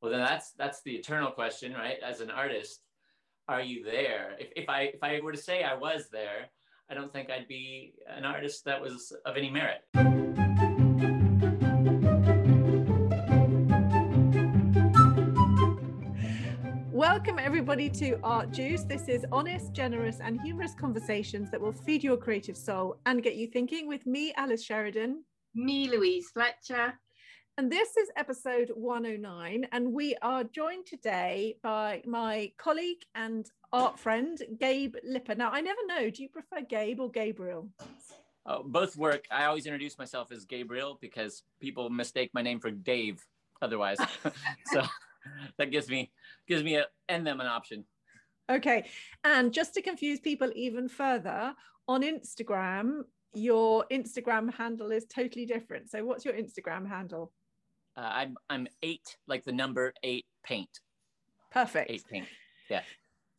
well then that's that's the eternal question right as an artist are you there if, if i if i were to say i was there i don't think i'd be an artist that was of any merit Welcome, everybody, to Art Juice. This is honest, generous, and humorous conversations that will feed your creative soul and get you thinking with me, Alice Sheridan. Me, Louise Fletcher. And this is episode 109. And we are joined today by my colleague and art friend, Gabe Lipper. Now, I never know, do you prefer Gabe or Gabriel? Oh, both work. I always introduce myself as Gabriel because people mistake my name for Dave otherwise. so that gives me gives me a, and them an option. Okay. And just to confuse people even further, on Instagram, your Instagram handle is totally different. So what's your Instagram handle? Uh, I'm I'm eight, like the number eight paint. Perfect. Eight paint. Yeah.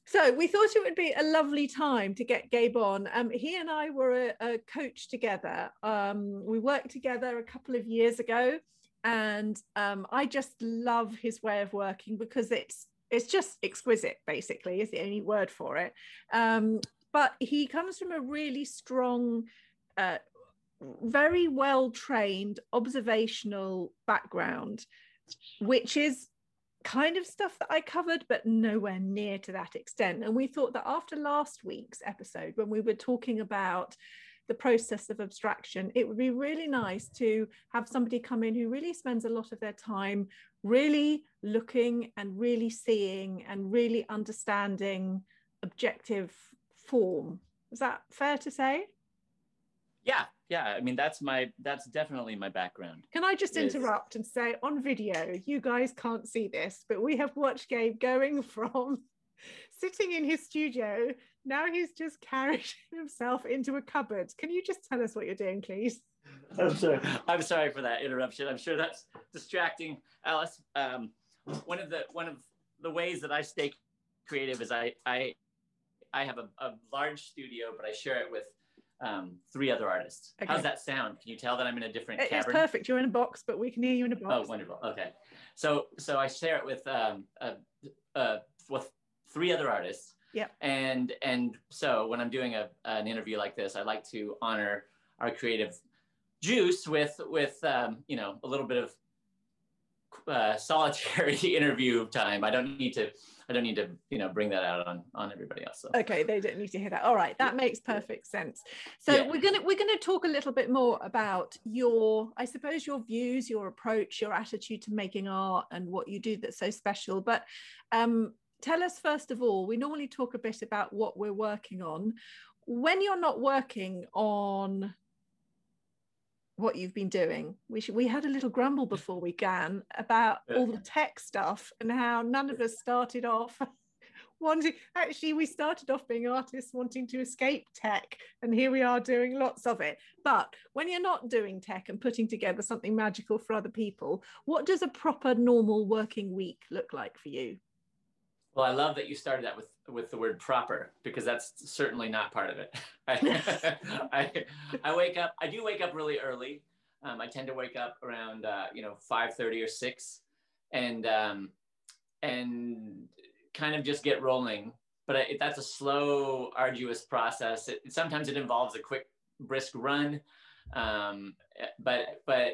So we thought it would be a lovely time to get Gabe on. Um, he and I were a, a coach together. Um, we worked together a couple of years ago, and um, I just love his way of working because it's it's just exquisite. Basically, is the only word for it. Um, but he comes from a really strong, uh, very well trained observational background, which is kind of stuff that I covered, but nowhere near to that extent. And we thought that after last week's episode, when we were talking about the process of abstraction, it would be really nice to have somebody come in who really spends a lot of their time really looking and really seeing and really understanding objective form. Is that fair to say? Yeah, yeah. I mean, that's my that's definitely my background. Can I just interrupt and say on video, you guys can't see this, but we have watched Gabe going from sitting in his studio. Now he's just carried himself into a cupboard. Can you just tell us what you're doing, please? I'm sorry. I'm sorry for that interruption. I'm sure that's distracting, Alice. Um, one of the one of the ways that I stay creative is I I I have a, a large studio, but I share it with um, three other artists. Okay. How's that sound? Can you tell that I'm in a different it's cavern? It's perfect. You're in a box, but we can hear you in a box. Oh, wonderful. Okay. So so I share it with um, uh, uh, with three other artists. Yeah. And and so when I'm doing a, an interview like this, I like to honor our creative juice with with um, you know a little bit of uh, solitary interview time. I don't need to I don't need to, you know, bring that out on on everybody else. So. Okay, they don't need to hear that. All right, that makes perfect sense. So yeah. we're gonna we're gonna talk a little bit more about your, I suppose, your views, your approach, your attitude to making art, and what you do that's so special. But um, tell us first of all. We normally talk a bit about what we're working on. When you're not working on what you've been doing. We should, we had a little grumble before we began about all the tech stuff and how none of us started off wanting. Actually, we started off being artists wanting to escape tech, and here we are doing lots of it. But when you're not doing tech and putting together something magical for other people, what does a proper normal working week look like for you? Well, I love that you started that with with the word proper because that's certainly not part of it. I, I, I, wake up. I do wake up really early. Um, I tend to wake up around uh, you know five thirty or six, and um, and kind of just get rolling. But I, that's a slow, arduous process. It, sometimes it involves a quick, brisk run, um, but but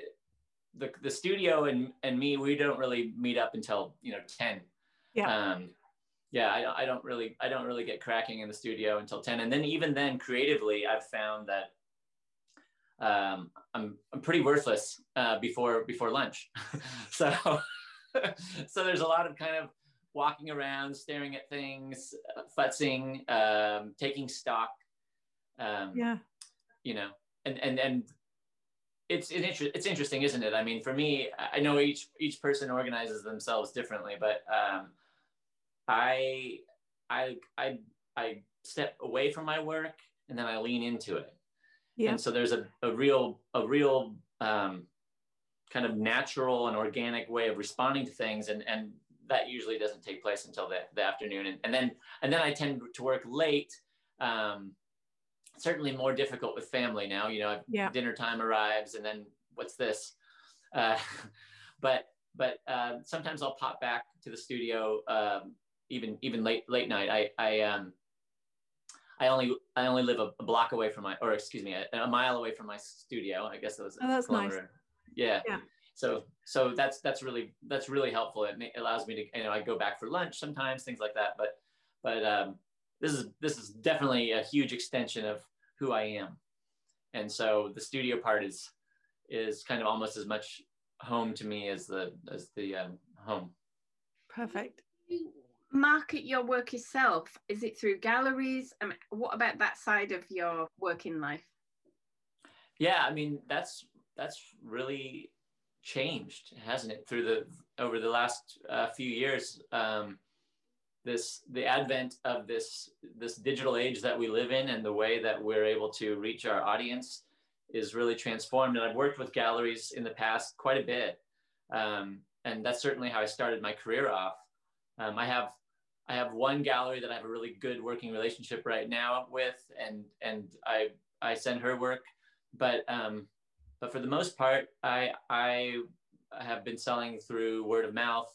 the the studio and and me, we don't really meet up until you know ten. Yeah. Um, yeah I, I don't really i don't really get cracking in the studio until 10 and then even then creatively i've found that um, I'm, I'm pretty worthless uh, before before lunch. So so there's a lot of kind of walking around staring at things futzing um, taking stock um, yeah. you know and and and it's it, it's interesting isn't it? I mean for me i know each each person organizes themselves differently but um, I I I I step away from my work and then I lean into it. Yeah. And so there's a, a real a real um, kind of natural and organic way of responding to things and and that usually doesn't take place until the, the afternoon and, and then and then I tend to work late um, certainly more difficult with family now you know yeah. dinner time arrives and then what's this uh, but but uh, sometimes I'll pop back to the studio, um, even even late late night. I I um I only I only live a, a block away from my, or excuse me, a, a, mile away from my studio. I guess that was. Oh, that's nice. Yeah. Yeah. So so that's that's really that's really helpful. It, it allows me to you know I go back for lunch sometimes things like that. But but um, this is this is definitely a huge extension of who I am, and so the studio part is is kind of almost as much home to me as the as the um, home. Perfect market your work yourself? Is it through galleries? I mean, what about that side of your working life? Yeah, I mean that's that's really changed, hasn't it? Through the over the last uh, few years, um, this the advent of this this digital age that we live in, and the way that we're able to reach our audience is really transformed. And I've worked with galleries in the past quite a bit, um, and that's certainly how I started my career off. Um, I have I have one gallery that I have a really good working relationship right now with, and and I I send her work, but um, but for the most part, I I have been selling through word of mouth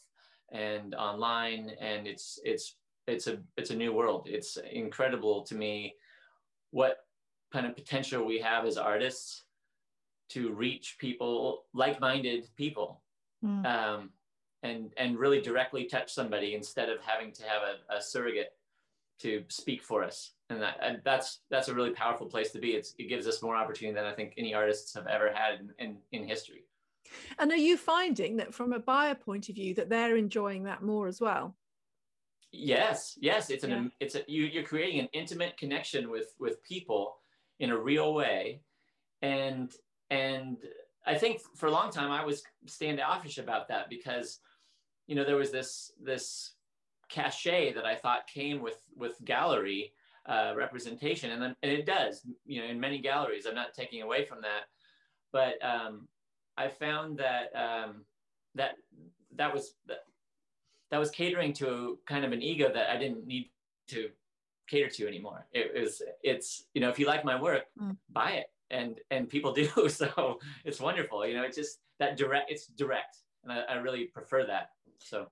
and online, and it's it's it's a it's a new world. It's incredible to me what kind of potential we have as artists to reach people like-minded people. Mm. Um, and and really directly touch somebody instead of having to have a, a surrogate to speak for us. And, that, and that's that's a really powerful place to be. It's, it gives us more opportunity than i think any artists have ever had in, in, in history. And are you finding that from a buyer point of view that they're enjoying that more as well? Yes yes. It's an yeah. it's a you, you're creating an intimate connection with with people in a real way. And and i think for a long time i was standoffish about that because you know, there was this this cachet that I thought came with with gallery uh, representation, and then, and it does, you know, in many galleries. I'm not taking away from that, but um, I found that um, that that was that, that was catering to kind of an ego that I didn't need to cater to anymore. It was it's you know if you like my work, mm. buy it, and and people do. So it's wonderful. You know, it's just that direct. It's direct, and I, I really prefer that. So.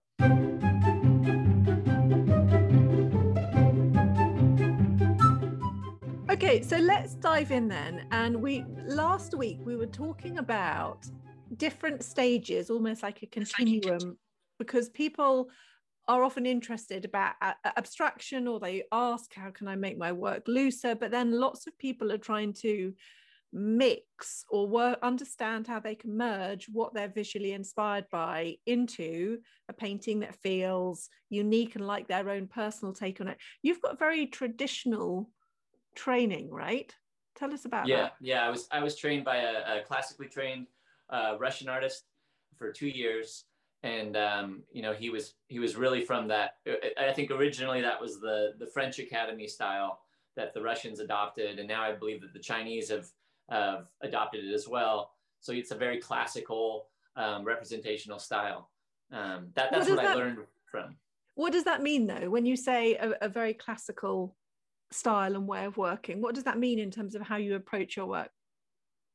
Okay, so let's dive in then. And we last week we were talking about different stages, almost like a continuum, because people are often interested about abstraction or they ask, How can I make my work looser? But then lots of people are trying to mix or work, understand how they can merge what they're visually inspired by into a painting that feels unique and like their own personal take on it. You've got very traditional training, right? Tell us about yeah, that. Yeah, yeah. I was I was trained by a, a classically trained uh, Russian artist for two years, and um, you know he was he was really from that. I think originally that was the the French Academy style that the Russians adopted, and now I believe that the Chinese have have adopted it as well. So it's a very classical um, representational style. Um, that, that's what, what I learned from. What does that mean though, when you say a, a, very classical style and way of working? What does that mean in terms of how you approach your work?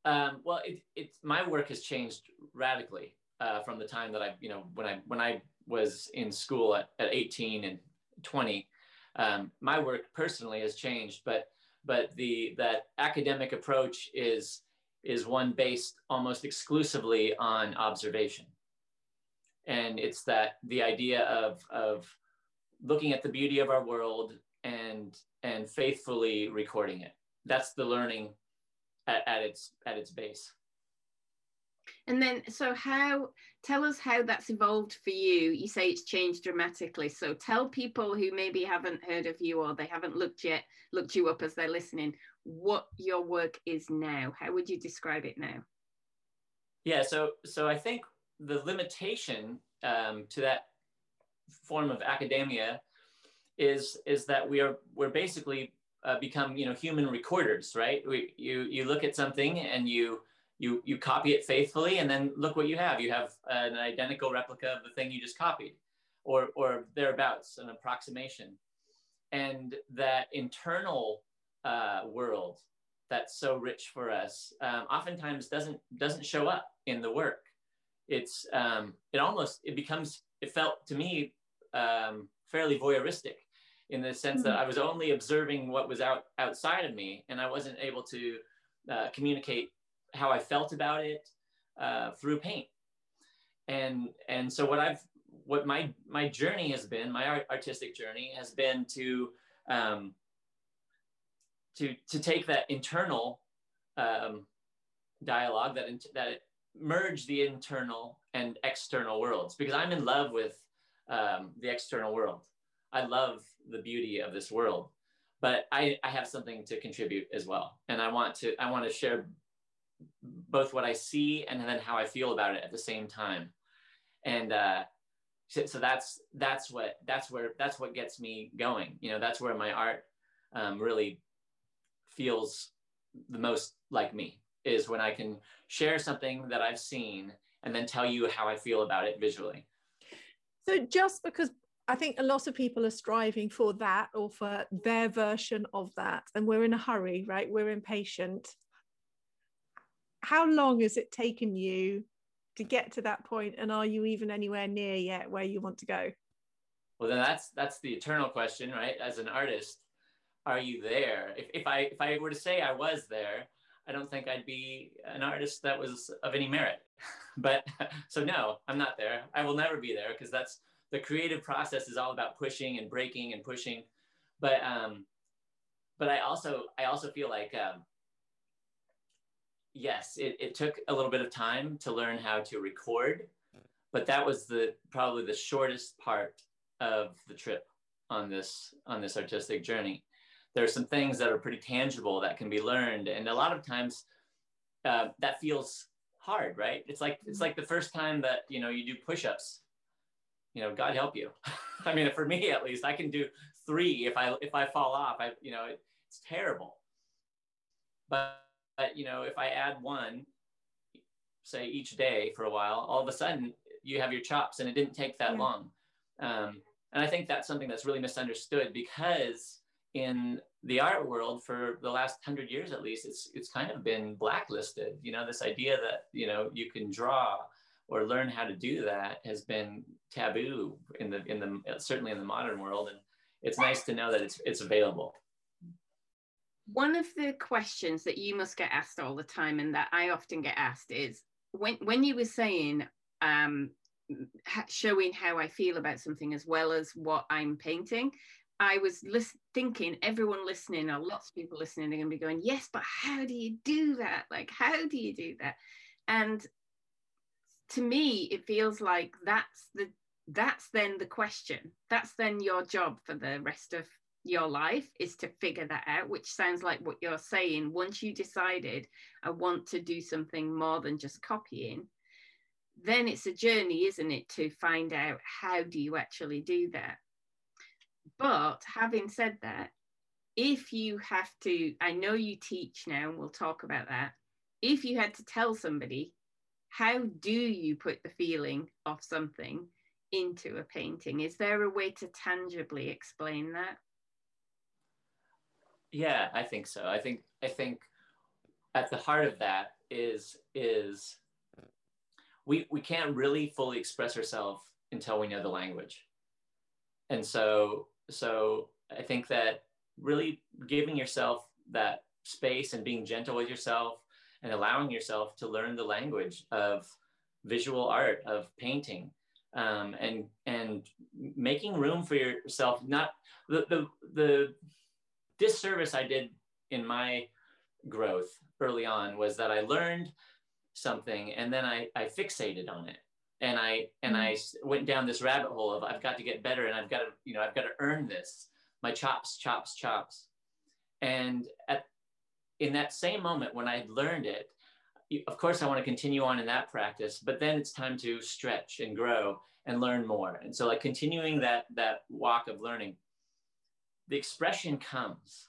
Um, well, it, it's my work has changed radically uh, from the time that I, you know, when I when I was in school at, at 18 and 20. Um, my work personally has changed, but but the that academic approach is is one based almost exclusively on observation. And it's that the idea of of looking at the beauty of our world and and faithfully recording it. That's the learning at, at its at its base and then, so how, tell us how that's evolved for you. You say it's changed dramatically. So tell people who maybe haven't heard of you or they haven't looked yet, looked you up as they're listening, what your work is now. How would you describe it now? Yeah, so so I think the limitation um, to that form of academia is is that we are we're basically uh, become you know human recorders, right? We you you look at something and you you you copy it faithfully and then look what you have. You have an identical replica of the thing you just copied or or thereabouts an approximation. And that internal uh, world that's so rich for us um, oftentimes doesn't doesn't show up in the work. It's um, it almost it becomes it felt to me um, fairly voyeuristic in the sense that I was only observing what was out outside of me, and I wasn't able to uh, communicate how I felt about it uh, through paint. And and so what I've what my my journey has been, my art, artistic journey has been to um, to to take that internal um, dialogue that that merge the internal and external worlds because I'm in love with um, the external world. I love the beauty of this world, but I, I have something to contribute as well, and I want to I want to share both what I see and then how I feel about it at the same time, and uh, so, so that's that's what that's where that's what gets me going. You know, that's where my art um, really feels the most like me is when I can share something that I've seen and then tell you how I feel about it visually. So just because I think a lot of people are striving for that or for their version of that, and we're in a hurry, right? We're impatient. How long has it taken you to get to that point, and are you even anywhere near yet where you want to go? Well, then that's that's the eternal question, right? As an artist, are you there? If, if I if I were to say I was there, I don't think I'd be an artist that was of any merit. but so no, I'm not there. I will never be there because that's the creative process is all about pushing and breaking and pushing. But um, but I also I also feel like um, yes, it, it took a little bit of time to learn how to record, but that was the probably the shortest part of the trip on this on this artistic journey. There are some things that are pretty tangible that can be learned and a lot of times uh, that feels hard right? It's like it's like the first time that you know you do push-ups. You know god help you. I mean for me at least i can do three if i if i fall off i you know it, it's terrible. But, but you know if i add one say each day for a while all of a sudden you have your chops and it didn't take that yeah. long um, and i think that's something that's really misunderstood because in the art world for the last hundred years at least, it's it's kind of been blacklisted. You know, this idea that you know you can draw or learn how to do that has been taboo in the in the certainly in the modern world, and it's nice to know that it's it's available. One of the questions that you must get asked all the time, and that I often get asked, is when when you were saying um, showing how I feel about something as well as what I'm painting. I was lis- thinking everyone listening or lots of people listening are going to be going, yes, but how do you do that? Like, how do you do that? And to me, it feels like that's the that's then the question. That's then your job for the rest of your life is to figure that out, which sounds like what you're saying. Once you decided I want to do something more than just copying, then it's a journey, isn't it, to find out how do you actually do that but having said that, if you have to, I know you teach now, and we'll talk about that. If you had to tell somebody, how do you put the feeling of something into a painting? Is there a way to tangibly explain that? Yeah, I think so. I think I think at the heart of that is is we we can't really fully express ourselves until we know the language. And so so I think that really giving yourself that space and being gentle with yourself and allowing yourself to learn the language of visual art, of painting, um, and and making room for yourself. Not the the the disservice I did in my growth early on was that I learned something and then I, I fixated on it. And I and mm. I went down this rabbit hole of I've got to get better and I've got to you know I've got to earn this. My chops chops chops. And at in that same moment when I learned it of course I want to continue on in that practice but then it's time to stretch and grow and learn more. And so like continuing that that walk of learning the expression comes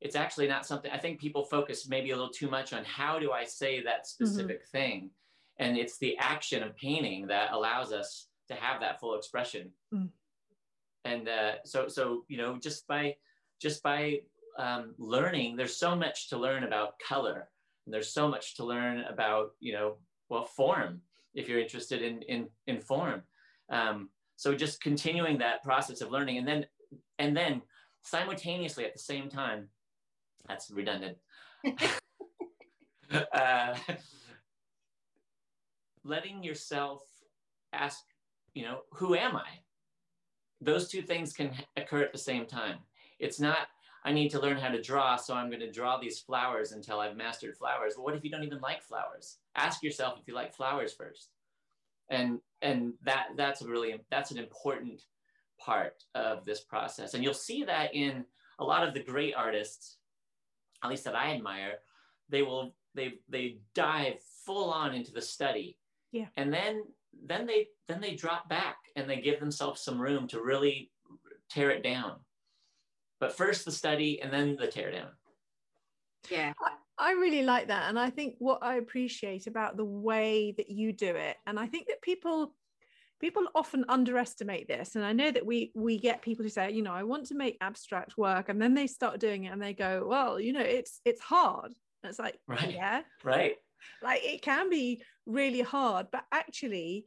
it's actually not something I think people focus maybe a little too much on how do I say that mm-hmm. specific mm-hmm. thing and it's the action of painting that allows us to have that full expression mm. and uh, so so you know just by just by um, learning there's so much to learn about color and there's so much to learn about you know well form if you're interested in in, in form. Um, so just continuing that process of learning, and then and then simultaneously at the same time, that's redundant. uh, letting yourself ask, you know, who am I? Those two things can occur at the same time. It's not, I need to learn how to draw, so I'm going to draw these flowers until I've mastered flowers. What if you don't even like flowers? Ask yourself if you like flowers first. And and that that's a really that's an important part of this process. And you'll see that in a lot of the great artists, at least that I admire, they will they they dive full on into the study. Yeah. And then then they then they drop back and they give themselves some room to really tear it down. But first the study and then the tear down. Yeah. I really like that. And I think what I appreciate about the way that you do it, and I think that people people often underestimate this. And I know that we we get people who say, you know, I want to make abstract work, and then they start doing it and they go, well, you know, it's it's hard. And it's like, right. yeah. Right. Like it can be really hard, but actually,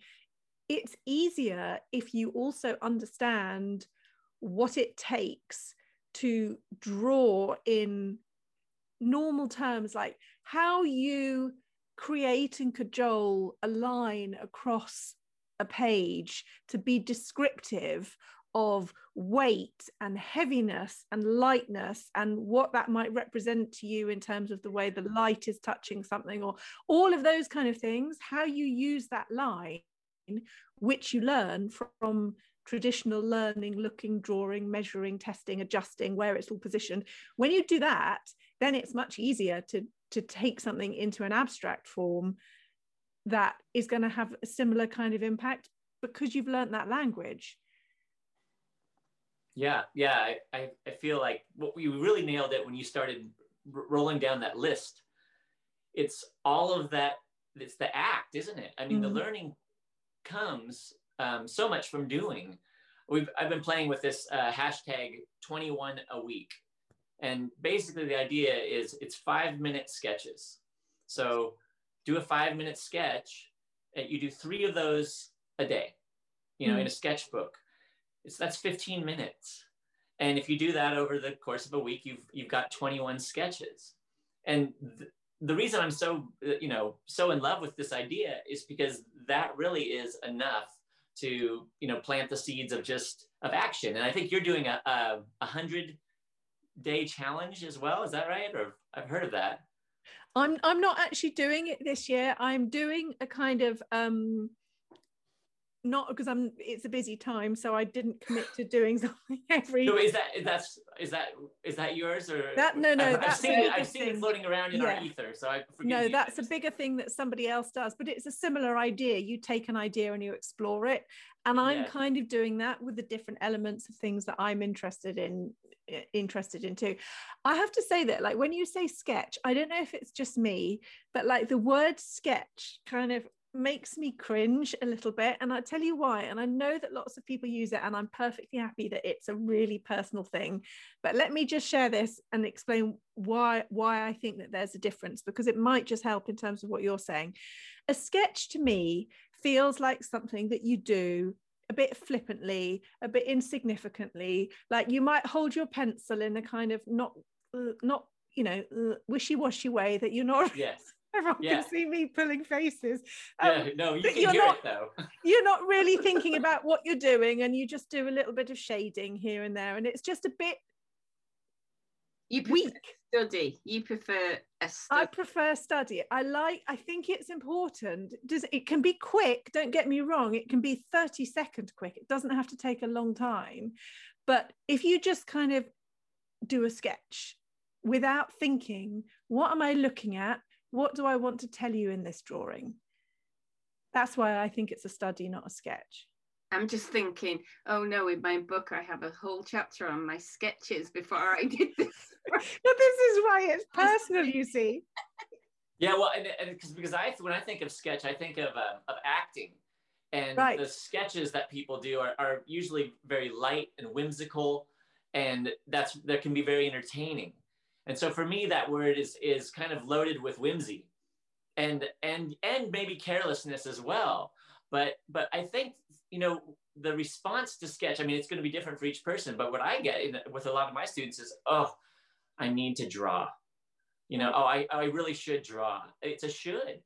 it's easier if you also understand what it takes to draw in normal terms, like how you create and cajole a line across a page to be descriptive of weight and heaviness and lightness and what that might represent to you in terms of the way the light is touching something or all of those kind of things how you use that line which you learn from traditional learning looking drawing measuring testing adjusting where it's all positioned. When you do that then it's much easier to to take something into an abstract form that is going to have a similar kind of impact because you've learned that language yeah, yeah. I, I, feel like what we really nailed it when you started r- rolling down that list. It's all of that. It's the act, isn't it? I mean, mm-hmm. the learning comes um, so much from doing. We've I've been playing with this uh, hashtag 21 a week, and basically the idea is it's five minute sketches. So do a five minute sketch, and you do three of those a day. You know, mm-hmm. in a sketchbook it's that's 15 minutes. And if you do that over the course of a week, you've you've got 21 sketches. And th- the reason I'm so you know so in love with this idea is because that really is enough to you know plant the seeds of just of action. And I think you're doing a a, a hundred day challenge as well. Is that right? Or I've heard of that. I'm I'm not actually doing it this year. I'm doing a kind of um not because I'm it's a busy time, so I didn't commit to doing something every. So is that that's is that is that yours or that? No, no, I've, I've seen it. I've seen it floating around in yeah. our ether. So I no, that's a bigger thing that somebody else does, but it's a similar idea. You take an idea and you explore it, and I'm yeah. kind of doing that with the different elements of things that I'm interested in interested in too. I have to say that like when you say sketch, I don't know if it's just me, but like the word sketch kind of makes me cringe a little bit and i tell you why and i know that lots of people use it and i'm perfectly happy that it's a really personal thing but let me just share this and explain why why i think that there's a difference because it might just help in terms of what you're saying. A sketch to me feels like something that you do a bit flippantly a bit insignificantly like you might hold your pencil in a kind of not not you know wishy-washy way that you're not yes Everyone yeah. can see me pulling faces. Um, yeah, no, you can hear not, it though. you're not really thinking about what you're doing, and you just do a little bit of shading here and there, and it's just a bit you weak. Study. You prefer a study. I prefer study. I like. I think it's important. Does it can be quick? Don't get me wrong. It can be thirty second quick. It doesn't have to take a long time. But if you just kind of do a sketch without thinking, what am I looking at? What do I want to tell you in this drawing? That's why I think it's a study, not a sketch. I'm just thinking, oh no, in my book I have a whole chapter on my sketches before I did this. but this is why it's personal, you see. Yeah, well, and, and because because I when I think of sketch, I think of uh, of acting, and right. the sketches that people do are, are usually very light and whimsical, and that's that can be very entertaining. And so for me, that word is is kind of loaded with whimsy. and and and maybe carelessness as well. But but i think you know the response to sketch i mean it's going to be different for each person but what i get in, with a lot of my students is oh i need to draw. You know oh i, I really should draw. It's a should.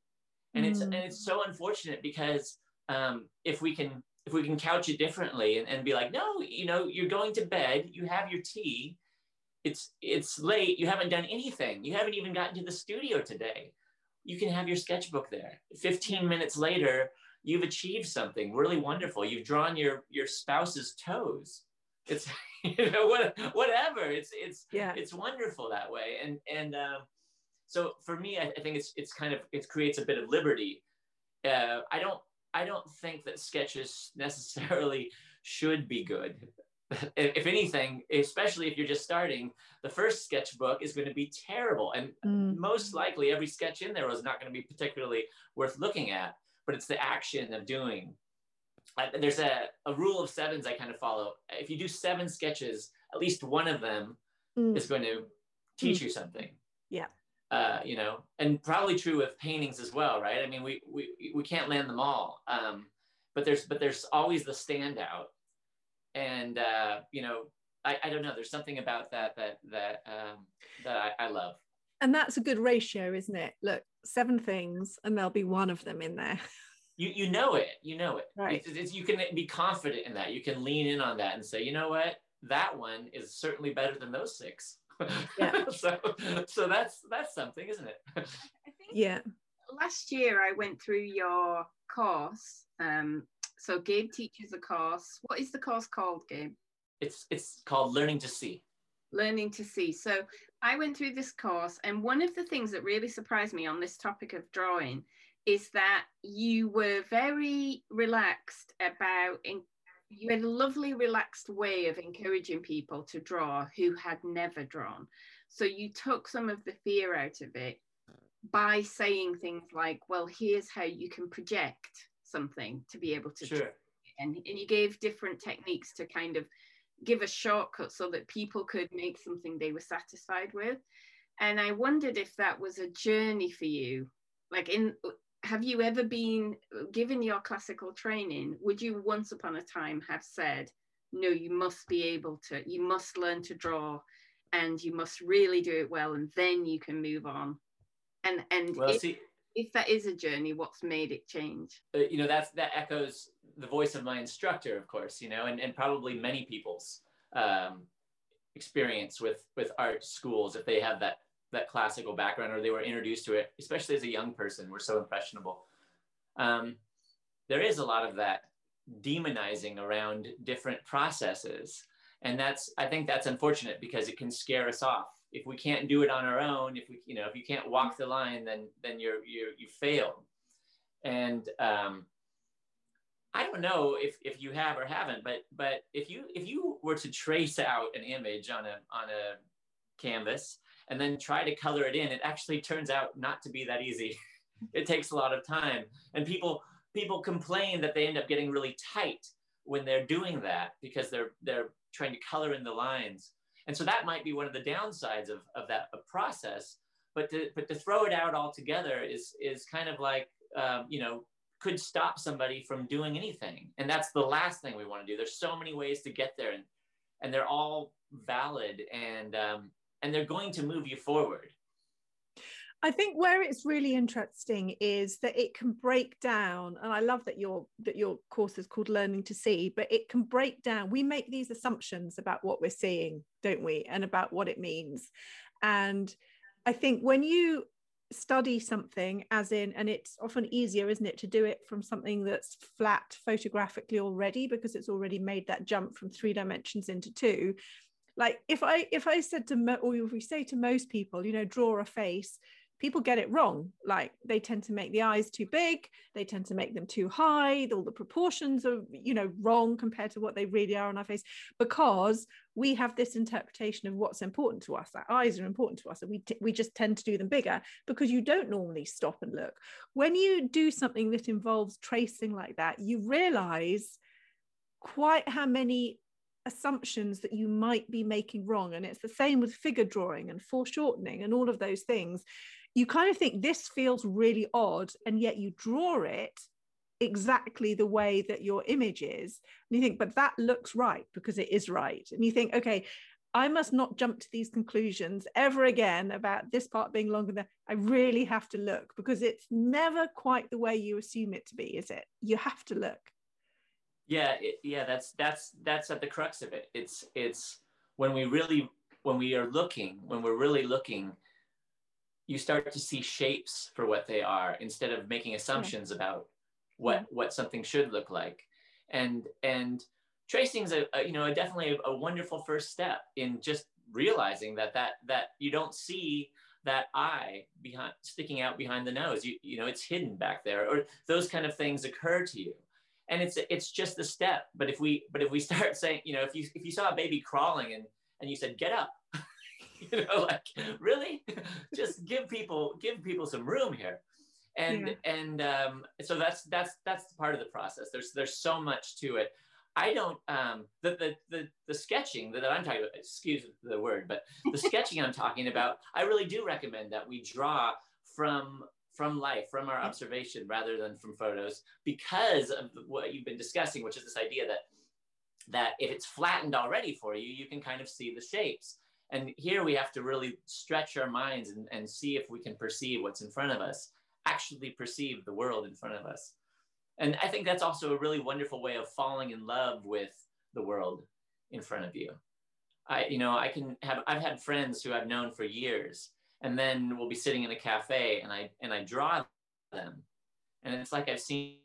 And it's and it's so unfortunate because um, if we can if we can couch it differently and, and be like no you know you're going to bed you have your tea it's it's late. You haven't done anything. You haven't even gotten to the studio today. You can have your sketchbook there. 15 minutes later you've achieved something really wonderful. You've drawn your your spouse's toes. It's you know what, whatever. It's it's yeah. it's wonderful that way. And and um, so for me I, I, think it's it's kind of it creates a bit of liberty. Uh, i don't i don't think that sketches necessarily should be good if anything, especially if you're just starting, the first sketchbook is going to be terrible. And mm. most likely every sketch in there is not going to be particularly worth looking at, but it's the action of doing. There's a, a rule of sevens I kind of follow. If you do seven sketches, at least one of them mm. is going to teach mm. you something. Yeah. Uh, you know, and probably true with paintings as well, right? I mean, we we, we can't land them all, um, but there's but there's always the standout and uh, you know I, I don't know there's something about that that that um, that I, I love. And that's a good ratio isn't it? Look seven things and there'll be one of them in there. You you know it you know it. Right. It's, it's, you can be confident in that. You can lean in on that and say you know what? That one is certainly better than those six. Yeah. so so that's that's something isn't it? I think yeah. last year i went through your course um so Gabe teaches a course. What is the course called, Gabe? It's it's called Learning to See. Learning to See. So I went through this course, and one of the things that really surprised me on this topic of drawing is that you were very relaxed about in, you had a lovely relaxed way of encouraging people to draw who had never drawn so you took some of the fear out of it by saying things like well here's how you can project something to be able to sure. and, and you gave different techniques to kind of give a shortcut so that people could make something they were satisfied with. And i wondered if that was a journey for you. Like in have you ever been given your classical training would you once upon a time have said no you must be able to you must learn to draw and you must really do it well and then you can move on? And and well, if, see, if that is a journey, what's made it change? Uh, you know, that's that echoes the voice of my instructor, of course. You know, and, and probably many people's um, experience with with art schools if they have that that classical background or they were introduced to it, especially as a young person. We're so impressionable. Um, there is a lot of that demonizing around different processes, and that's I think that's unfortunate because it can scare us off if we can't do it on our own, if we, you know, if you can't walk the line, then then you're you you failed. And um, I don't know if if you have or haven't, but but if you if you were to trace out an image on a on a canvas and then try to color it in, it actually turns out not to be that easy. it takes a lot of time, and people people complain that they end up getting really tight when they're doing that because they're they're trying to color in the lines and so that might be one of the downsides of, of that process. But to, but to throw it out altogether is, is kind of like, um, you know, could stop somebody from doing anything. And that's the last thing we want to do. There's so many ways to get there and, and they're all valid and, um, and they're going to move you forward. I think where it's really interesting is that it can break down, and I love that your that your course is called Learning to See, but it can break down. We make these assumptions about what we're seeing, don't we, and about what it means. And I think when you study something, as in, and it's often easier, isn't it, to do it from something that's flat photographically already because it's already made that jump from three dimensions into two. Like if I if I said to mo- or if we say to most people, you know, draw a face people get it wrong. Like they tend to make the eyes too big, they tend to make them too high, all the proportions are, you know, wrong compared to what they really are on our face because we have this interpretation of what's important to us. Our eyes are important to us, and we, t- we just tend to do them bigger because you don't normally stop and look. When you do something that involves tracing like that, you realize quite how many assumptions that you might be making wrong. And it's the same with figure drawing and foreshortening and all of those things. You kind of think this feels really odd, and yet you draw it exactly the way that your image is. And you think, but that looks right because it is right. And you think, okay, I must not jump to these conclusions ever again about this part being longer than I really have to look because it's never quite the way you assume it to be, is it? You have to look. Yeah, it, yeah, that's that's that's at the crux of it. It's it's when we really when we are looking, when we're really looking, you start to see shapes for what they are instead of making assumptions yeah. about what yeah. what something should look like. And and tracing is a, a, you know definitely a, a, wonderful first step in just realizing that that that you don't see that eye behind sticking out behind the nose you you know it's hidden back there or those kind of things occur to you and it's it's just a step but if we but if we start saying you know if you if you saw a baby crawling and and you said get up you know like really just give people give people some room here and yeah. and um, so that's that's that's part of the process there's there's so much to it I don't um, the, the the the sketching that I'm talking about. Excuse the word, but the sketching I'm talking about, I really do recommend that we draw from from life, from our observation, rather than from photos, because of what you've been discussing, which is this idea that that if it's flattened already for you, you can kind of see the shapes. And here we have to really stretch our minds and, and see if we can perceive what's in front of us, actually perceive the world in front of us and I think that's also a really wonderful way of falling in love with the world in front of you. I, you know, I can have, I've had friends who I've known for years and then we'll be sitting in a cafe and I, and I draw them and it's like I've seen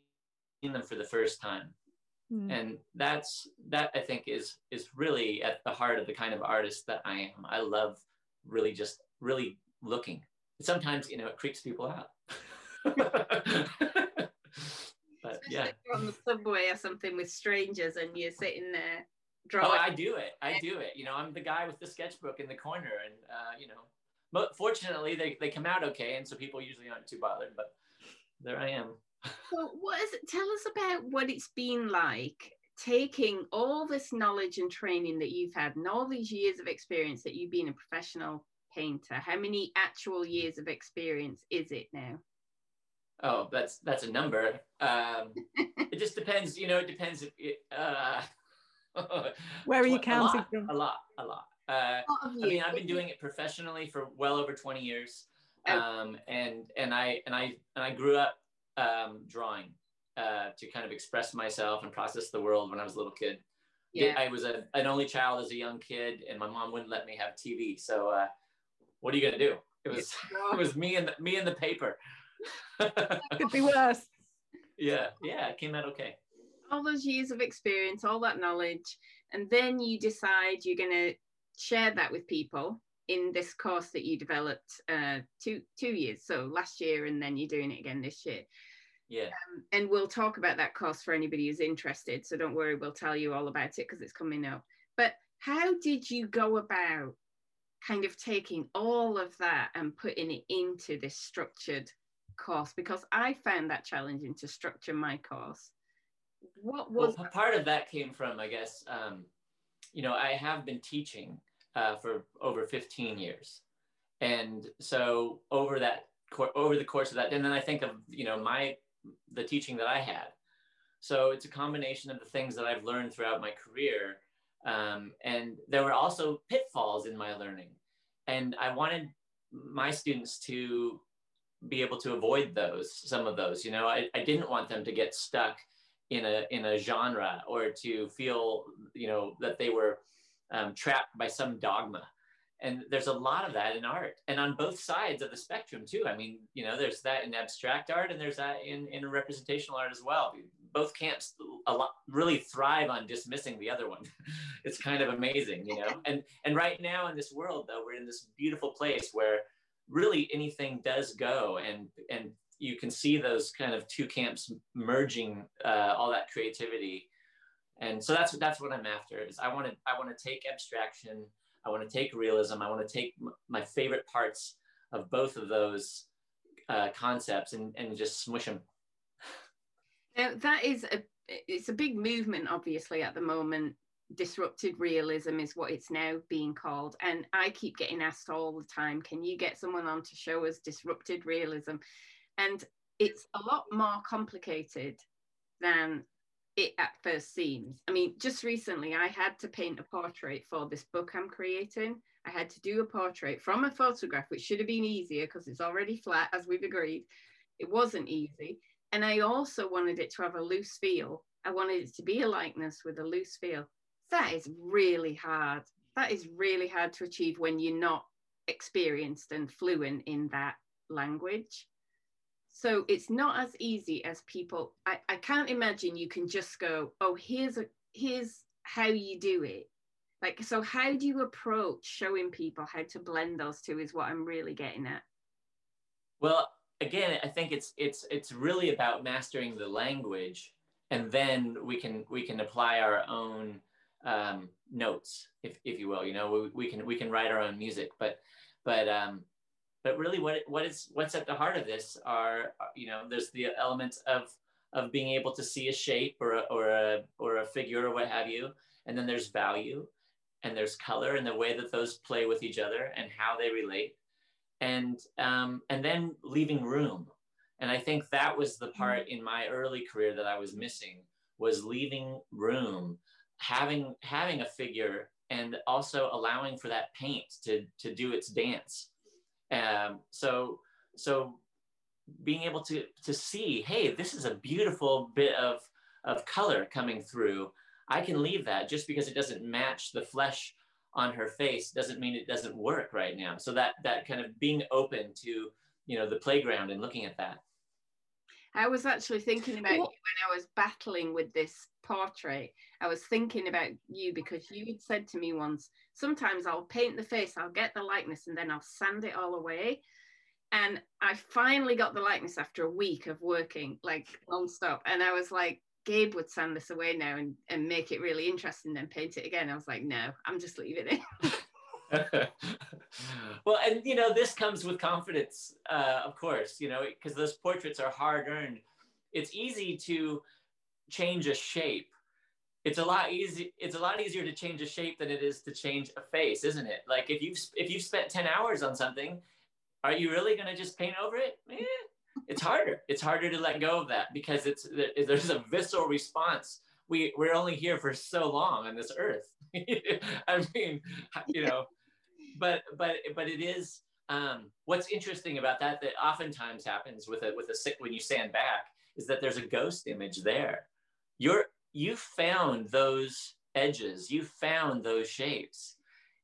them for the first time. Mm. And that's, that I think is, is really at the heart of the kind of artist that I am. I love really just really looking. Sometimes, you know, it creeps people out. but yeah. you're on the subway or something with strangers and you're sitting there drawing. Oh, I do it. I do it. You know, I'm the guy with the sketchbook in the corner, and uh, you know, but fortunately they they come out okay, and so people usually aren't too bothered. But there I am. so, what is it? Tell us about what it's been like taking all this knowledge and training that you've had and all these years of experience that you've been a professional painter. How many actual years of experience is it now? Oh, that's that's a number. Um, it just depends. You know, it depends. If it, uh, Where are you counting a lot, from? A lot, a lot. Uh, I mean, I've been doing it professionally for well over 20 years, oh. um, and and I and I and I grew up um, drawing uh, to kind of express myself and process the world when I was a little kid. Yeah. I was a, an only child as a young kid, and my mom wouldn't let me have TV. So, uh, what are you gonna do? It was it was me and the, me and the paper. Could be worse. Yeah, yeah, it came out okay. All those years of experience, all that knowledge, and then you decide you're going to share that with people in this course that you developed uh, two two years, so last year, and then you're doing it again this year. Yeah. Um, and we'll talk about that course for anybody who's interested. So don't worry, we'll tell you all about it because it's coming up. But how did you go about kind of taking all of that and putting it into this structured course because I found that challenging to structure my course. What was well, part of that came from, I guess, um, you know, I have been teaching uh, for over 15 years. And so over that, over the course of that, and then I think of, you know, my, the teaching that I had. So it's a combination of the things that I've learned throughout my career. Um, and there were also pitfalls in my learning. And I wanted my students to be able to avoid those some of those you know I, I didn't want them to get stuck in a in a genre or to feel you know that they were um, trapped by some dogma. And there's a lot of that in art and on both sides of the spectrum too. I mean you know there's that in abstract art and there's that in, in representational art as well. Both camps a lot really thrive on dismissing the other one. It's kind of amazing you know? And and right now in this world though we're in this beautiful place where really anything does go and and you can see those kind of two camps merging uh, all that creativity and so that's that's what i'm after is i want to i want to take abstraction i want to take realism i want to take m- my favorite parts of both of those uh, concepts and, and just smush them now that is a it's a big movement obviously at the moment. Disrupted realism is what it's now being called. And i keep getting asked all the time can you get someone on to show us disrupted realism? And it's a lot more complicated than it at first seems i mean just recently i had to paint a portrait for this book i'm creating. I had to do a portrait from a photograph which should have been easier because it's already flat as we've agreed. It wasn't easy. And i also wanted it to have a loose feel. I wanted it to be a likeness with a loose feel. That is really hard. That is really hard to achieve when you're not experienced and fluent in that language. So it's not as easy as people. I, I can't imagine you can just go, oh, here's a here's how you do it. Like, so how do you approach showing people how to blend those two is what I'm really getting at. Well, again, I think it's it's it's really about mastering the language and then we can we can apply our own um, notes, if, if you will. You know, we, we can we can write our own music, but but um, but really, what what is what's at the heart of this are you know there's the elements of of being able to see a shape or a, or a or a figure or what have you, and then there's value, and there's color and the way that those play with each other and how they relate, and um, and then leaving room. And I think that was the part mm-hmm. in my early career that I was missing was leaving room having having a figure and also allowing for that paint to to do its dance. Um, so so being able to to see, hey, this is a beautiful bit of of color coming through. I can leave that just because it doesn't match the flesh on her face doesn't mean it doesn't work right now. So that that kind of being open to you know the playground and looking at that. I was actually thinking about you when I was battling with this portrait. I was thinking about you because you had said to me once, sometimes I'll paint the face, I'll get the likeness, and then I'll sand it all away. And I finally got the likeness after a week of working like non-stop. And I was like, Gabe would sand this away now and, and make it really interesting, then paint it again. I was like, no, I'm just leaving it. well, and you know, this comes with confidence, uh, of course, you know, because those portraits are hard earned. It's easy to change a shape. It's a lot easy. It's a lot easier to change a shape than it is to change a face, isn't it? Like if you've if you've spent ten hours on something, are you really going to just paint over it? Eh, it's harder. It's harder to let go of that because it's there's a visceral response. We we're only here for so long on this earth. I mean, you know but but but it is um, what's interesting about that that oftentimes happens with a with a sick when you stand back is that there's a ghost image there. You're you found those edges, you found those shapes,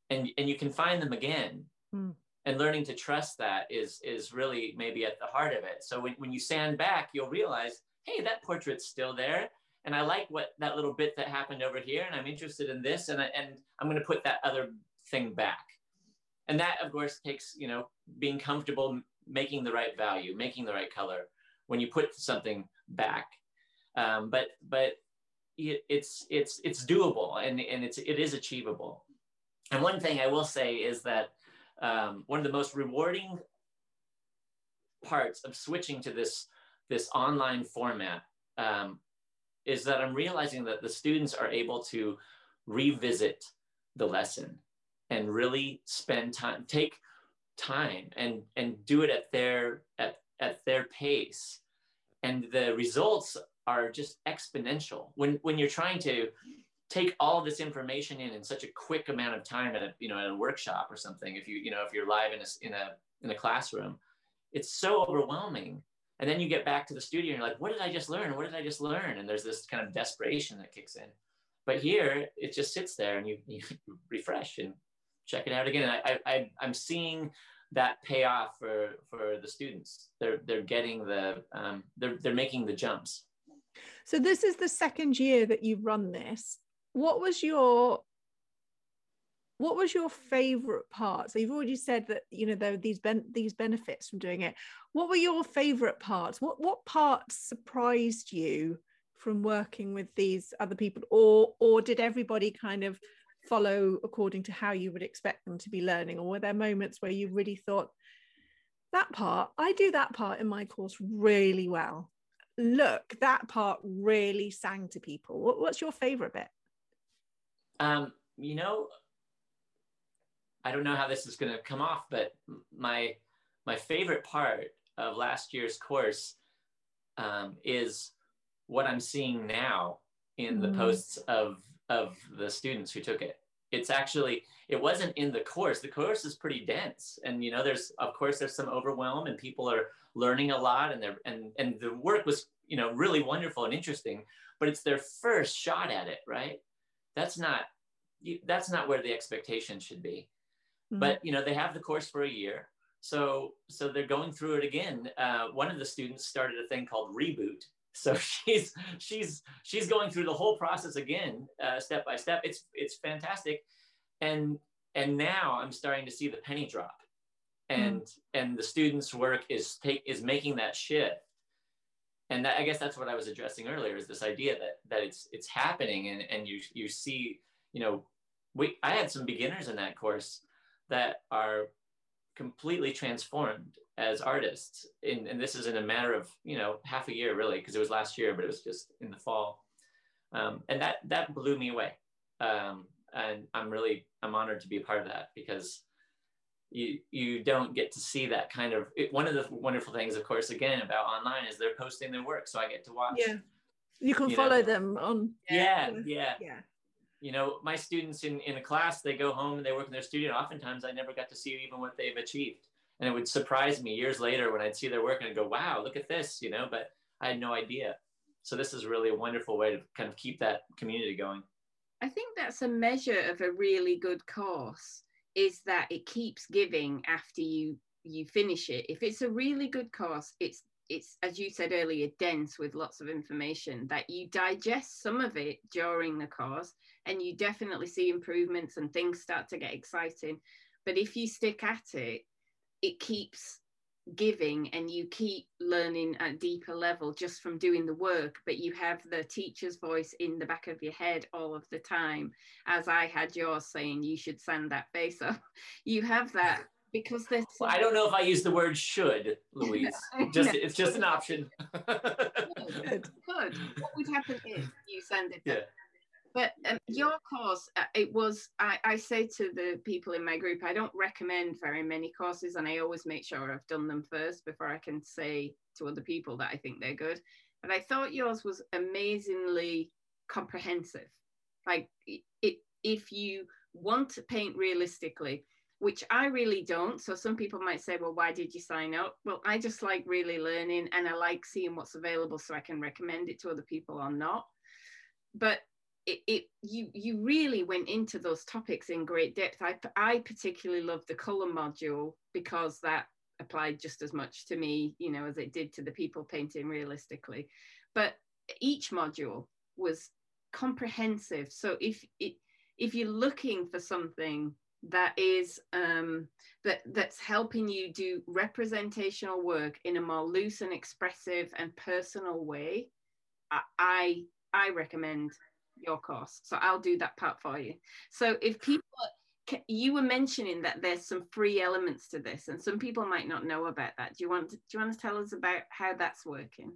and and you can find them again. Mm. And learning to trust that is is really maybe at the heart of it. So when, when you stand back, you'll realize, hey, that portrait's still there. And I like what that little bit that happened over here, and I'm interested in this, and I, and I'm going to put that other thing back and that of course takes you know being comfortable making the right value making the right color when you put something back. Um, but but it's it's it's doable and and it's it is achievable. And one thing i will say is that um, one of the most rewarding parts of switching to this this online format um, is that i'm realizing that the students are able to revisit the lesson and really spend time, take time and, and do it at their, at, at their pace. And the results are just exponential. When, when you're trying to take all this information in in such a quick amount of time at a, you know, at a workshop or something, if you, you know, if you're live in a, in a, in a classroom, it's so overwhelming. And then you get back to the studio and you're like, what did I just learn? What did I just learn? And there's this kind of desperation that kicks in. But here it just sits there and you, you refresh and check it out again. And I, I, I'm seeing that pay off for, for the students. They're, they're getting the, um, they're, they're making the jumps. So this is the second year that you've run this. What was your what was your favorite part so you've already said that you know there are these ben- these benefits from doing it what were your favorite parts what what parts surprised you from working with these other people or or did everybody kind of follow according to how you would expect them to be learning? Or were there moments where you really thought, that part, I do that part in my course really well. Look, that part really sang to people. What, what's your favorite bit? Um, you know, I don't know how this is going to come off, but my my favorite part of last year's course um, is what I'm seeing now in the mm. posts of of the students who took it. It's actually it wasn't in the course. The course is pretty dense, and you know, there's of course there's some overwhelm, and people are learning a lot, and they're and and the work was you know really wonderful and interesting, but it's their first shot at it, right? That's not that's not where the expectation should be. Mm-hmm. But you know, they have the course for a year, so so they're going through it again. Uh, one of the students started a thing called reboot, so she's she's she's going through the whole process again, uh, step by step. It's it's fantastic, and and now I'm starting to see the penny drop, and mm. and the students' work is take is making that shift, and that, I guess that's what I was addressing earlier is this idea that that it's it's happening, and and you you see you know we I had some beginners in that course that are completely transformed as artists. And, and this is in a matter of you know half a year really because it was last year but it was just in the fall. Um, and that that blew me away. Um, and i'm really i'm honored to be a part of that because you you don't get to see that kind of it, one of the wonderful things of course again about online is they're posting their work so i get to watch yeah. You can you follow know. them on yeah yeah. yeah. You know my students in in a class they go home and they work in their studio oftentimes i never got to see even what they've achieved and it would surprise me years later when I'd see their work and I'd go, wow, look at this, you know, but I had no idea. So this is really a wonderful way to kind of keep that community going. I think that's a measure of a really good course is that it keeps giving after you you finish it. If it's a really good course, it's it's as you said earlier dense with lots of information that you digest some of it during the course and you definitely see improvements and things start to get exciting but if you stick at it it keeps giving and you keep learning at a deeper level just from doing the work but you have the teacher's voice in the back of your head all of the time. As i had yours saying you should send that face up. You have that because there's well, i don't know if i use the word should louise. Just it's just an option. Good, good. What would happen if you send it yeah. But um, your course, uh, it was, I, I say to the people in my group, I don't recommend very many courses and I always make sure I've done them first before I can say to other people that I think they're good. But I thought yours was amazingly comprehensive. Like, it, if you want to paint realistically, which I really don't. So some people might say, well, why did you sign up? Well, I just like really learning and I like seeing what's available so I can recommend it to other people or not. But it, it, you you really went into those topics in great depth. I I particularly love the color module because that applied just as much to me, you know, as it did to the people painting realistically. But each module was comprehensive. So if it, if you're looking for something that is um, that that's helping you do representational work in a more loose and expressive and personal way, I I, I recommend your course. So I'll do that part for you. So if people, you were mentioning that there's some free elements to this, and some people might not know about that. Do you want to, do you want to tell us about how that's working?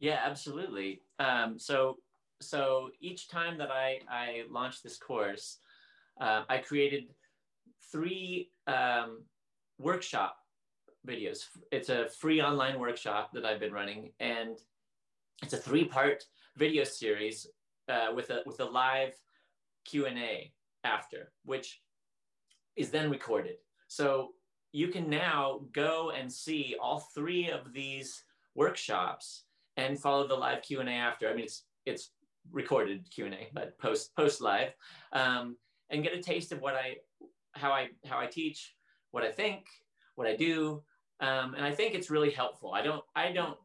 Yeah, absolutely. Um, so so each time that I I launched this course, uh, I created three um, workshop videos. It's a free online workshop that I've been running, and it's a three part video series uh, with a with a live Q and A after, which is then recorded. So you can now go and see all three of these workshops and follow the live Q and A after. I mean, it's it's recorded Q and A, but post post live, um, and get a taste of what I how I how I teach, what I think, what I do, um, and I think it's really helpful. I don't I don't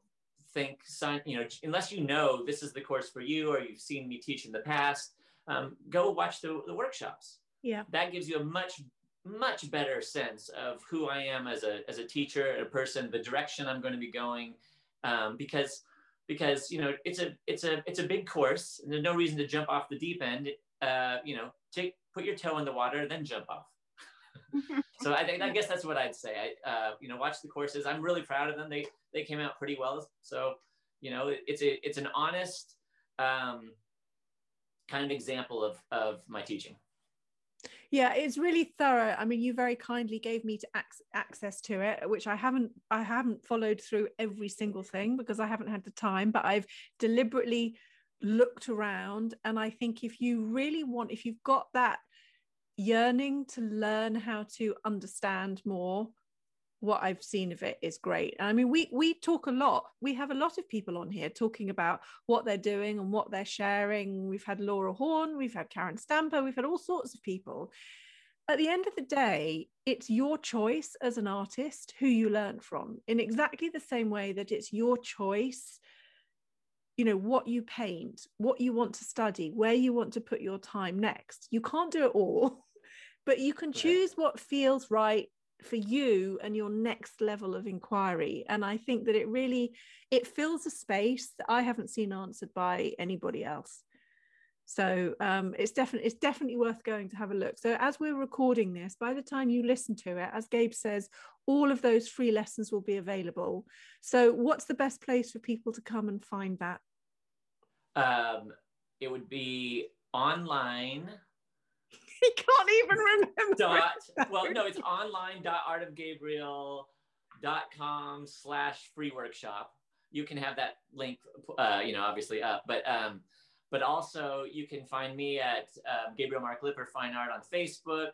think, you know, unless you know this is the course for you or you've seen me teach in the past, um, go watch the, the workshops. Yeah. That gives you a much, much better sense of who I am as a, as a teacher, a person, the direction I'm going to be going. Um, because, because, you know, it's a, it's a, it's a big course and there's no reason to jump off the deep end. Uh, you know, take, put your toe in the water, then jump off. So I think I guess that's what I'd say. I uh, you know watch the courses. I'm really proud of them. They they came out pretty well. So you know it's a it's an honest um, kind of example of of my teaching. Yeah, it's really thorough. I mean, you very kindly gave me to ac- access to it, which I haven't I haven't followed through every single thing because I haven't had the time, but I've deliberately looked around and I think if you really want if you've got that yearning to learn how to understand more what I've seen of it is great. I mean, we we talk a lot. We have a lot of people on here talking about what they're doing and what they're sharing. We've had Laura Horn, we've had Karen Stamper, we've had all sorts of people. At the end of the day, it's your choice as an artist who you learn from in exactly the same way that it's your choice you know what you paint what you want to study where you want to put your time next. You can't do it all but you can choose what feels right for you and your next level of inquiry. And i think that it really it fills a space that i haven't seen answered by anybody else so um, it's definitely it's definitely worth going to have a look so as we're recording this by the time you listen to it as gabe says all of those free lessons will be available so what's the best place for people to come and find that um, it would be online he can't even remember. Dot, well, no, it's online dot dot com slash free workshop. You can have that link, uh, you know, obviously up, but um, but also you can find me at um, Gabriel Mark Lipper Fine Art on Facebook.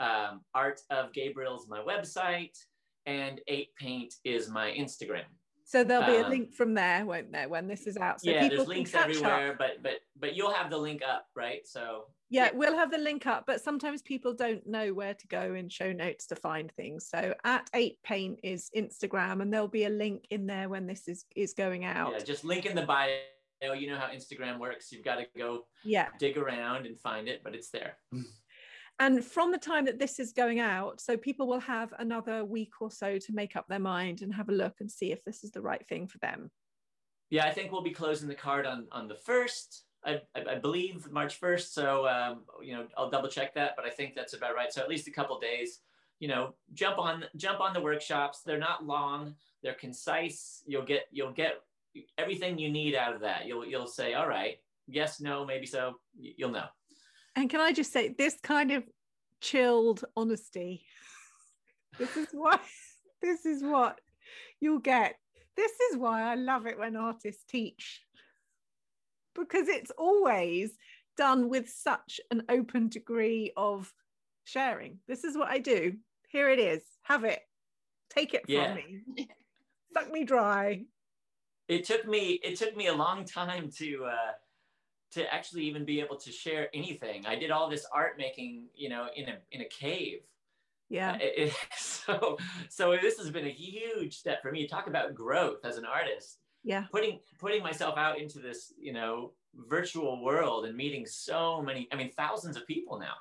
Um, Art of Gabriel's my website, and Eight Paint is my Instagram. So there'll be a um, link from there, won't there, when this is out? So yeah, there's links everywhere, up. but but but you'll have the link up, right? So yeah, we'll have the link up, but sometimes people don't know where to go in show notes to find things. So at eight paint is Instagram, and there'll be a link in there when this is is going out. Yeah, just link in the bio. You know how Instagram works. You've got to go yeah dig around and find it, but it's there. And from the time that this is going out, so people will have another week or so to make up their mind and have a look and see if this is the right thing for them. Yeah, I think we'll be closing the card on on the first. I, I, believe March 1st. So, um, you know, I'll double check that, but I think that's about right. So at least a couple days, you know, jump on, jump on the workshops. They're not long. They're concise. You'll get, you'll get everything you need out of that. You'll, you'll say, all right, yes, no, maybe so. You'll know. And can I just say, this kind of chilled honesty, this is what this is what you'll get. This is why I love it when artists teach because it's always done with such an open degree of sharing. This is what I do. Here it is. Have it. Take it yeah. from me. Suck me dry. It took me it took me a long time to uh to actually even be able to share anything. I did all this art making, you know, in a in a cave. Yeah. Uh, it, so so this has been a huge step for me. To talk about growth as an artist. Yeah. Putting putting myself out into this, you know, virtual world and meeting so many, I mean, thousands of people now.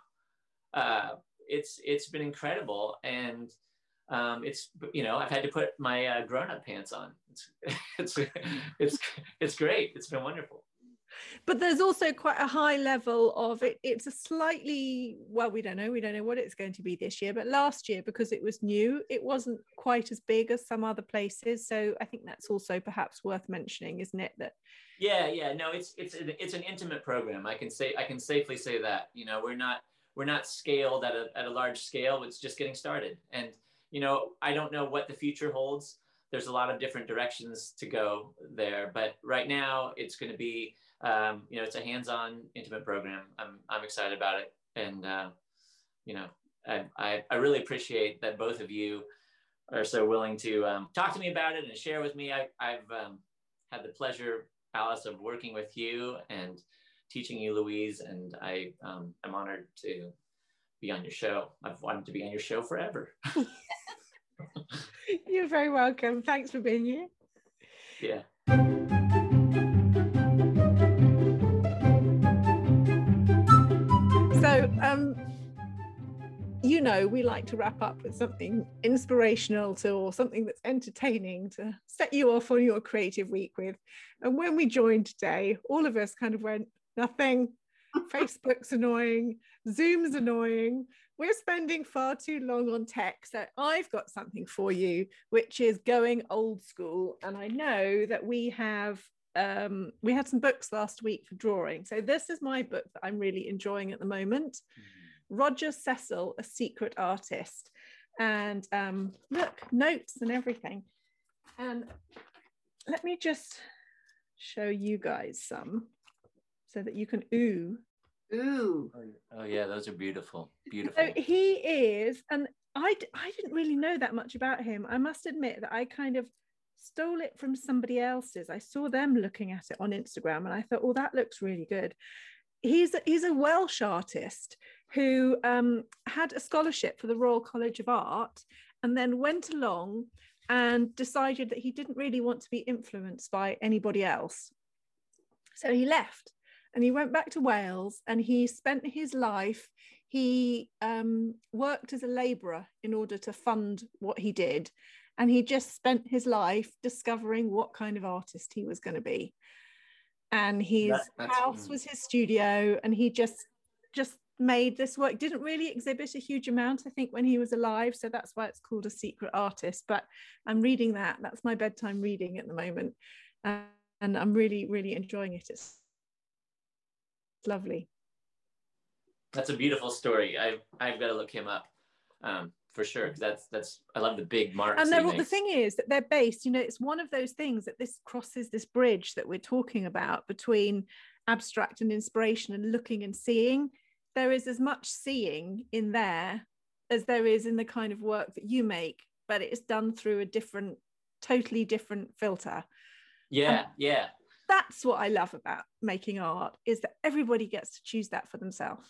Uh, it's it's been incredible and um, it's you know I've had to put my uh, grown up pants on. It's it's it's it's great. It's been wonderful. But there's also quite a high level of it. It's a slightly well we don't know. We don't know what it's going to be this year. But last year because it was new it wasn't quite as big as some other places. So i think that's also perhaps worth mentioning isn't it that yeah yeah. No it's it's it's an intimate program. I can say i can safely say that. You know we're not we're not scaled at a, at a large scale. It's just getting started. And you know i don't know what the future holds there's a lot of different directions to go there but right now it's going to be um, you know, it's a hands-on, intimate program. I'm I'm excited about it, and uh, you know, I, I, I really appreciate that both of you are so willing to um, talk to me about it and share with me. I, I've um, had the pleasure, Alice, of working with you and teaching you, Louise, and I um, I'm honored to be on your show. I've wanted to be on your show forever. You're very welcome. Thanks for being here. Yeah. So, um, you know, we like to wrap up with something inspirational to, or something that's entertaining to set you off on your creative week with. And when we joined today, all of us kind of went, nothing. Facebook's annoying, Zoom's annoying. We're spending far too long on tech. So I've got something for you, which is going old school. And I know that we have um, we had some books last week for drawing. So this is my book that I'm really enjoying at the moment. Mm-hmm. Roger Cecil, a secret artist. And um, look, notes and everything. And let me just show you guys some so that you can ooh. Ooh. Oh yeah, those are beautiful. Beautiful. So he is, and I, I didn't really know that much about him. I must admit that I kind of stole it from somebody else's. I saw them looking at it on Instagram and I thought, oh, that looks really good. He's a, he's a Welsh artist who um, had a scholarship for the Royal College of Art and then went along and decided that he didn't really want to be influenced by anybody else. So he left and he went back to Wales and he spent his life, he um, worked as a labourer in order to fund what he did. And he just spent his life discovering what kind of artist he was going to be. And his that, house was his studio and he just just made this work. Didn't really exhibit a huge amount i think when he was alive so that's why it's called a secret artist but i'm reading that. That's my bedtime reading at the moment. Uh, and i'm really really enjoying it. It's lovely. That's a beautiful story. I've i've got to look him up um, for sure because that's that's i love the big marks and then, the thing is that they're based you know it's one of those things that this crosses this bridge that we're talking about between abstract and inspiration and looking and seeing. There is as much seeing in there as there is in the kind of work that you make but it's done through a different totally different filter. Yeah and yeah that's what i love about making art is that everybody gets to choose that for themselves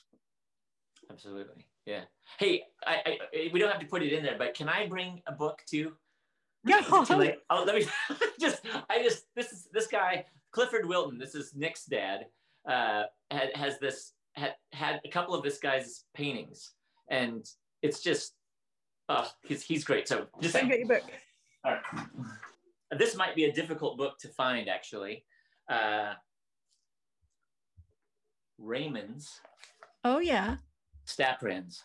absolutely yeah. Hey, I, I, we don't have to put it in there, but can I bring a book too? Yeah. Oh, let me just. I just this is this guy Clifford Wilton. This is Nick's dad. Uh, had, has this had had a couple of this guy's paintings, and it's just, oh, he's he's great. So just get your book. All right. This might be a difficult book to find, actually. Uh, Raymond's. Oh yeah. Staprans.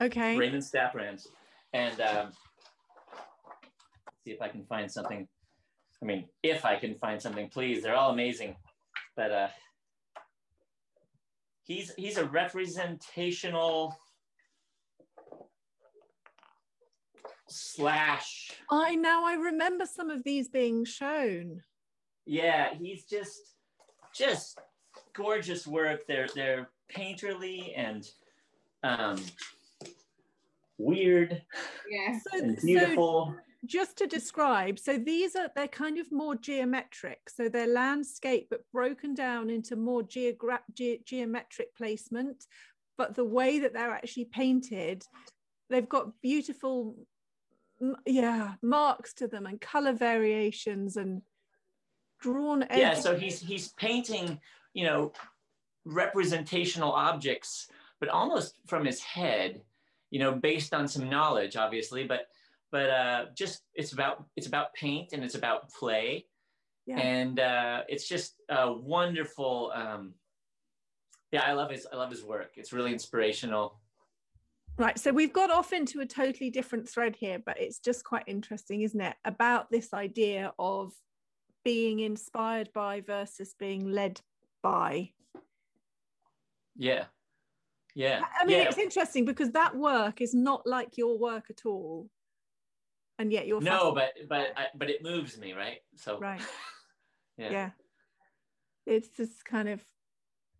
Okay. Raymond Staprans. And um, see if I can find something. I mean, if I can find something, please. They're all amazing. But uh, he's he's a representational slash. I now I remember some of these being shown. Yeah, he's just just gorgeous work. They're they're painterly and um, weird yeah. so, beautiful. So just to describe, so these are they're kind of more geometric. So they're landscape, but broken down into more geogra- ge- geometric placement. But the way that they're actually painted, they've got beautiful, yeah, marks to them and color variations and drawn. Edges. Yeah, so he's he's painting, you know, representational objects but almost from his head, you know, based on some knowledge, obviously, but but uh, just it's about it's about paint and it's about play, yeah. and uh, it's just a wonderful. Um, yeah, I love his I love his work. It's really inspirational. Right, so we've got off into a totally different thread here, but it's just quite interesting, isn't it? About this idea of being inspired by versus being led by. Yeah, yeah. I mean, yeah. it's interesting because that work is not like your work at all. And yet you're No, but but I, but it moves me, right? So Right. yeah. yeah. It's this kind of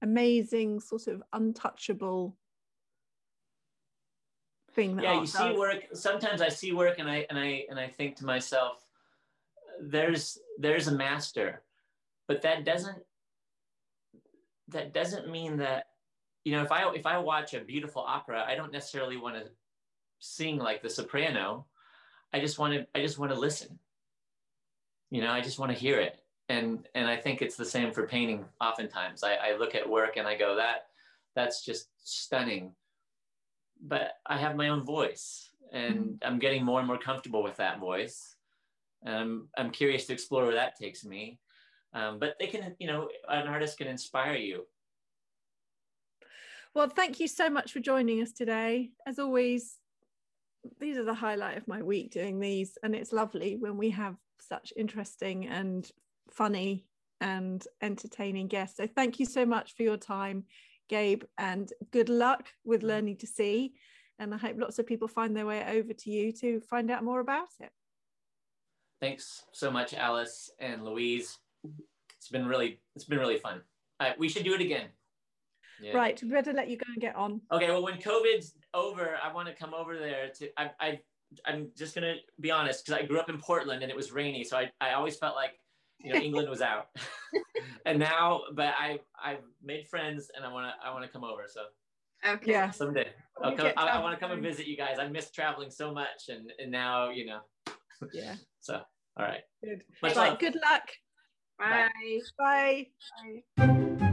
amazing sort of untouchable thing that yeah you see work sometimes i see work and i and i and i think to myself there's there's a master but that doesn't that doesn't mean that you know, if I if I watch a beautiful opera, I don't necessarily want to sing like the soprano. I just want to I just want to listen. You know, I just want to hear it. And and I think it's the same for painting. Oftentimes, I, I look at work and I go, that that's just stunning. But I have my own voice, and mm-hmm. I'm getting more and more comfortable with that voice. And I'm I'm curious to explore where that takes me. Um, but they can, you know, an artist can inspire you well, thank you so much for joining us today. As always, these are the highlight of my week doing these, and it's lovely when we have such interesting and funny and entertaining guests. So thank you so much for your time, Gabe, and good luck with learning to see. And I hope lots of people find their way over to you to find out more about it. Thanks so much, Alice and Louise. It's been really, it's been really fun. Uh, we should do it again. Yeah. Right, we better let you go and get on. Okay, well, when COVID's over, I want to come over there to. I, I I'm just gonna be honest because I grew up in Portland and it was rainy, so I, I always felt like you know England was out. and now, but I I've made friends and I wanna I wanna come over. So okay, yeah, someday I'll come. I, I want to come and visit you guys. I miss traveling so much, and and now you know. Yeah. so all right. Good. Much right. Love. Good luck. Bye. Bye. Bye. Bye.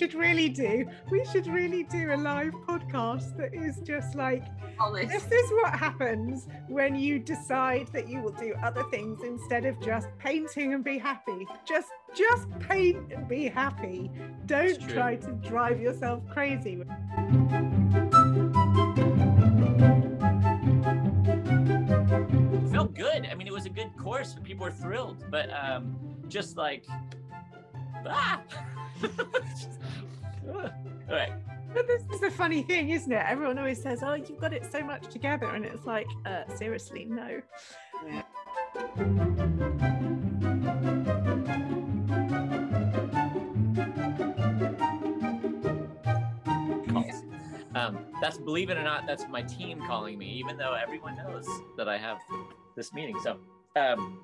Should really do. We should really do a live podcast that is just like Honest. this is what happens when you decide that you will do other things instead of just painting and be happy. Just just paint and be happy. Don't try to drive yourself crazy. felt good. I mean, it was a good course. People were thrilled, but um, just like ah. All right. But this is the funny thing, isn't it? Everyone always says, "Oh, you've got it so much together," and it's like, uh, seriously, no. Yeah. Um, that's believe it or not, that's my team calling me, even though everyone knows that I have this meeting. So, um,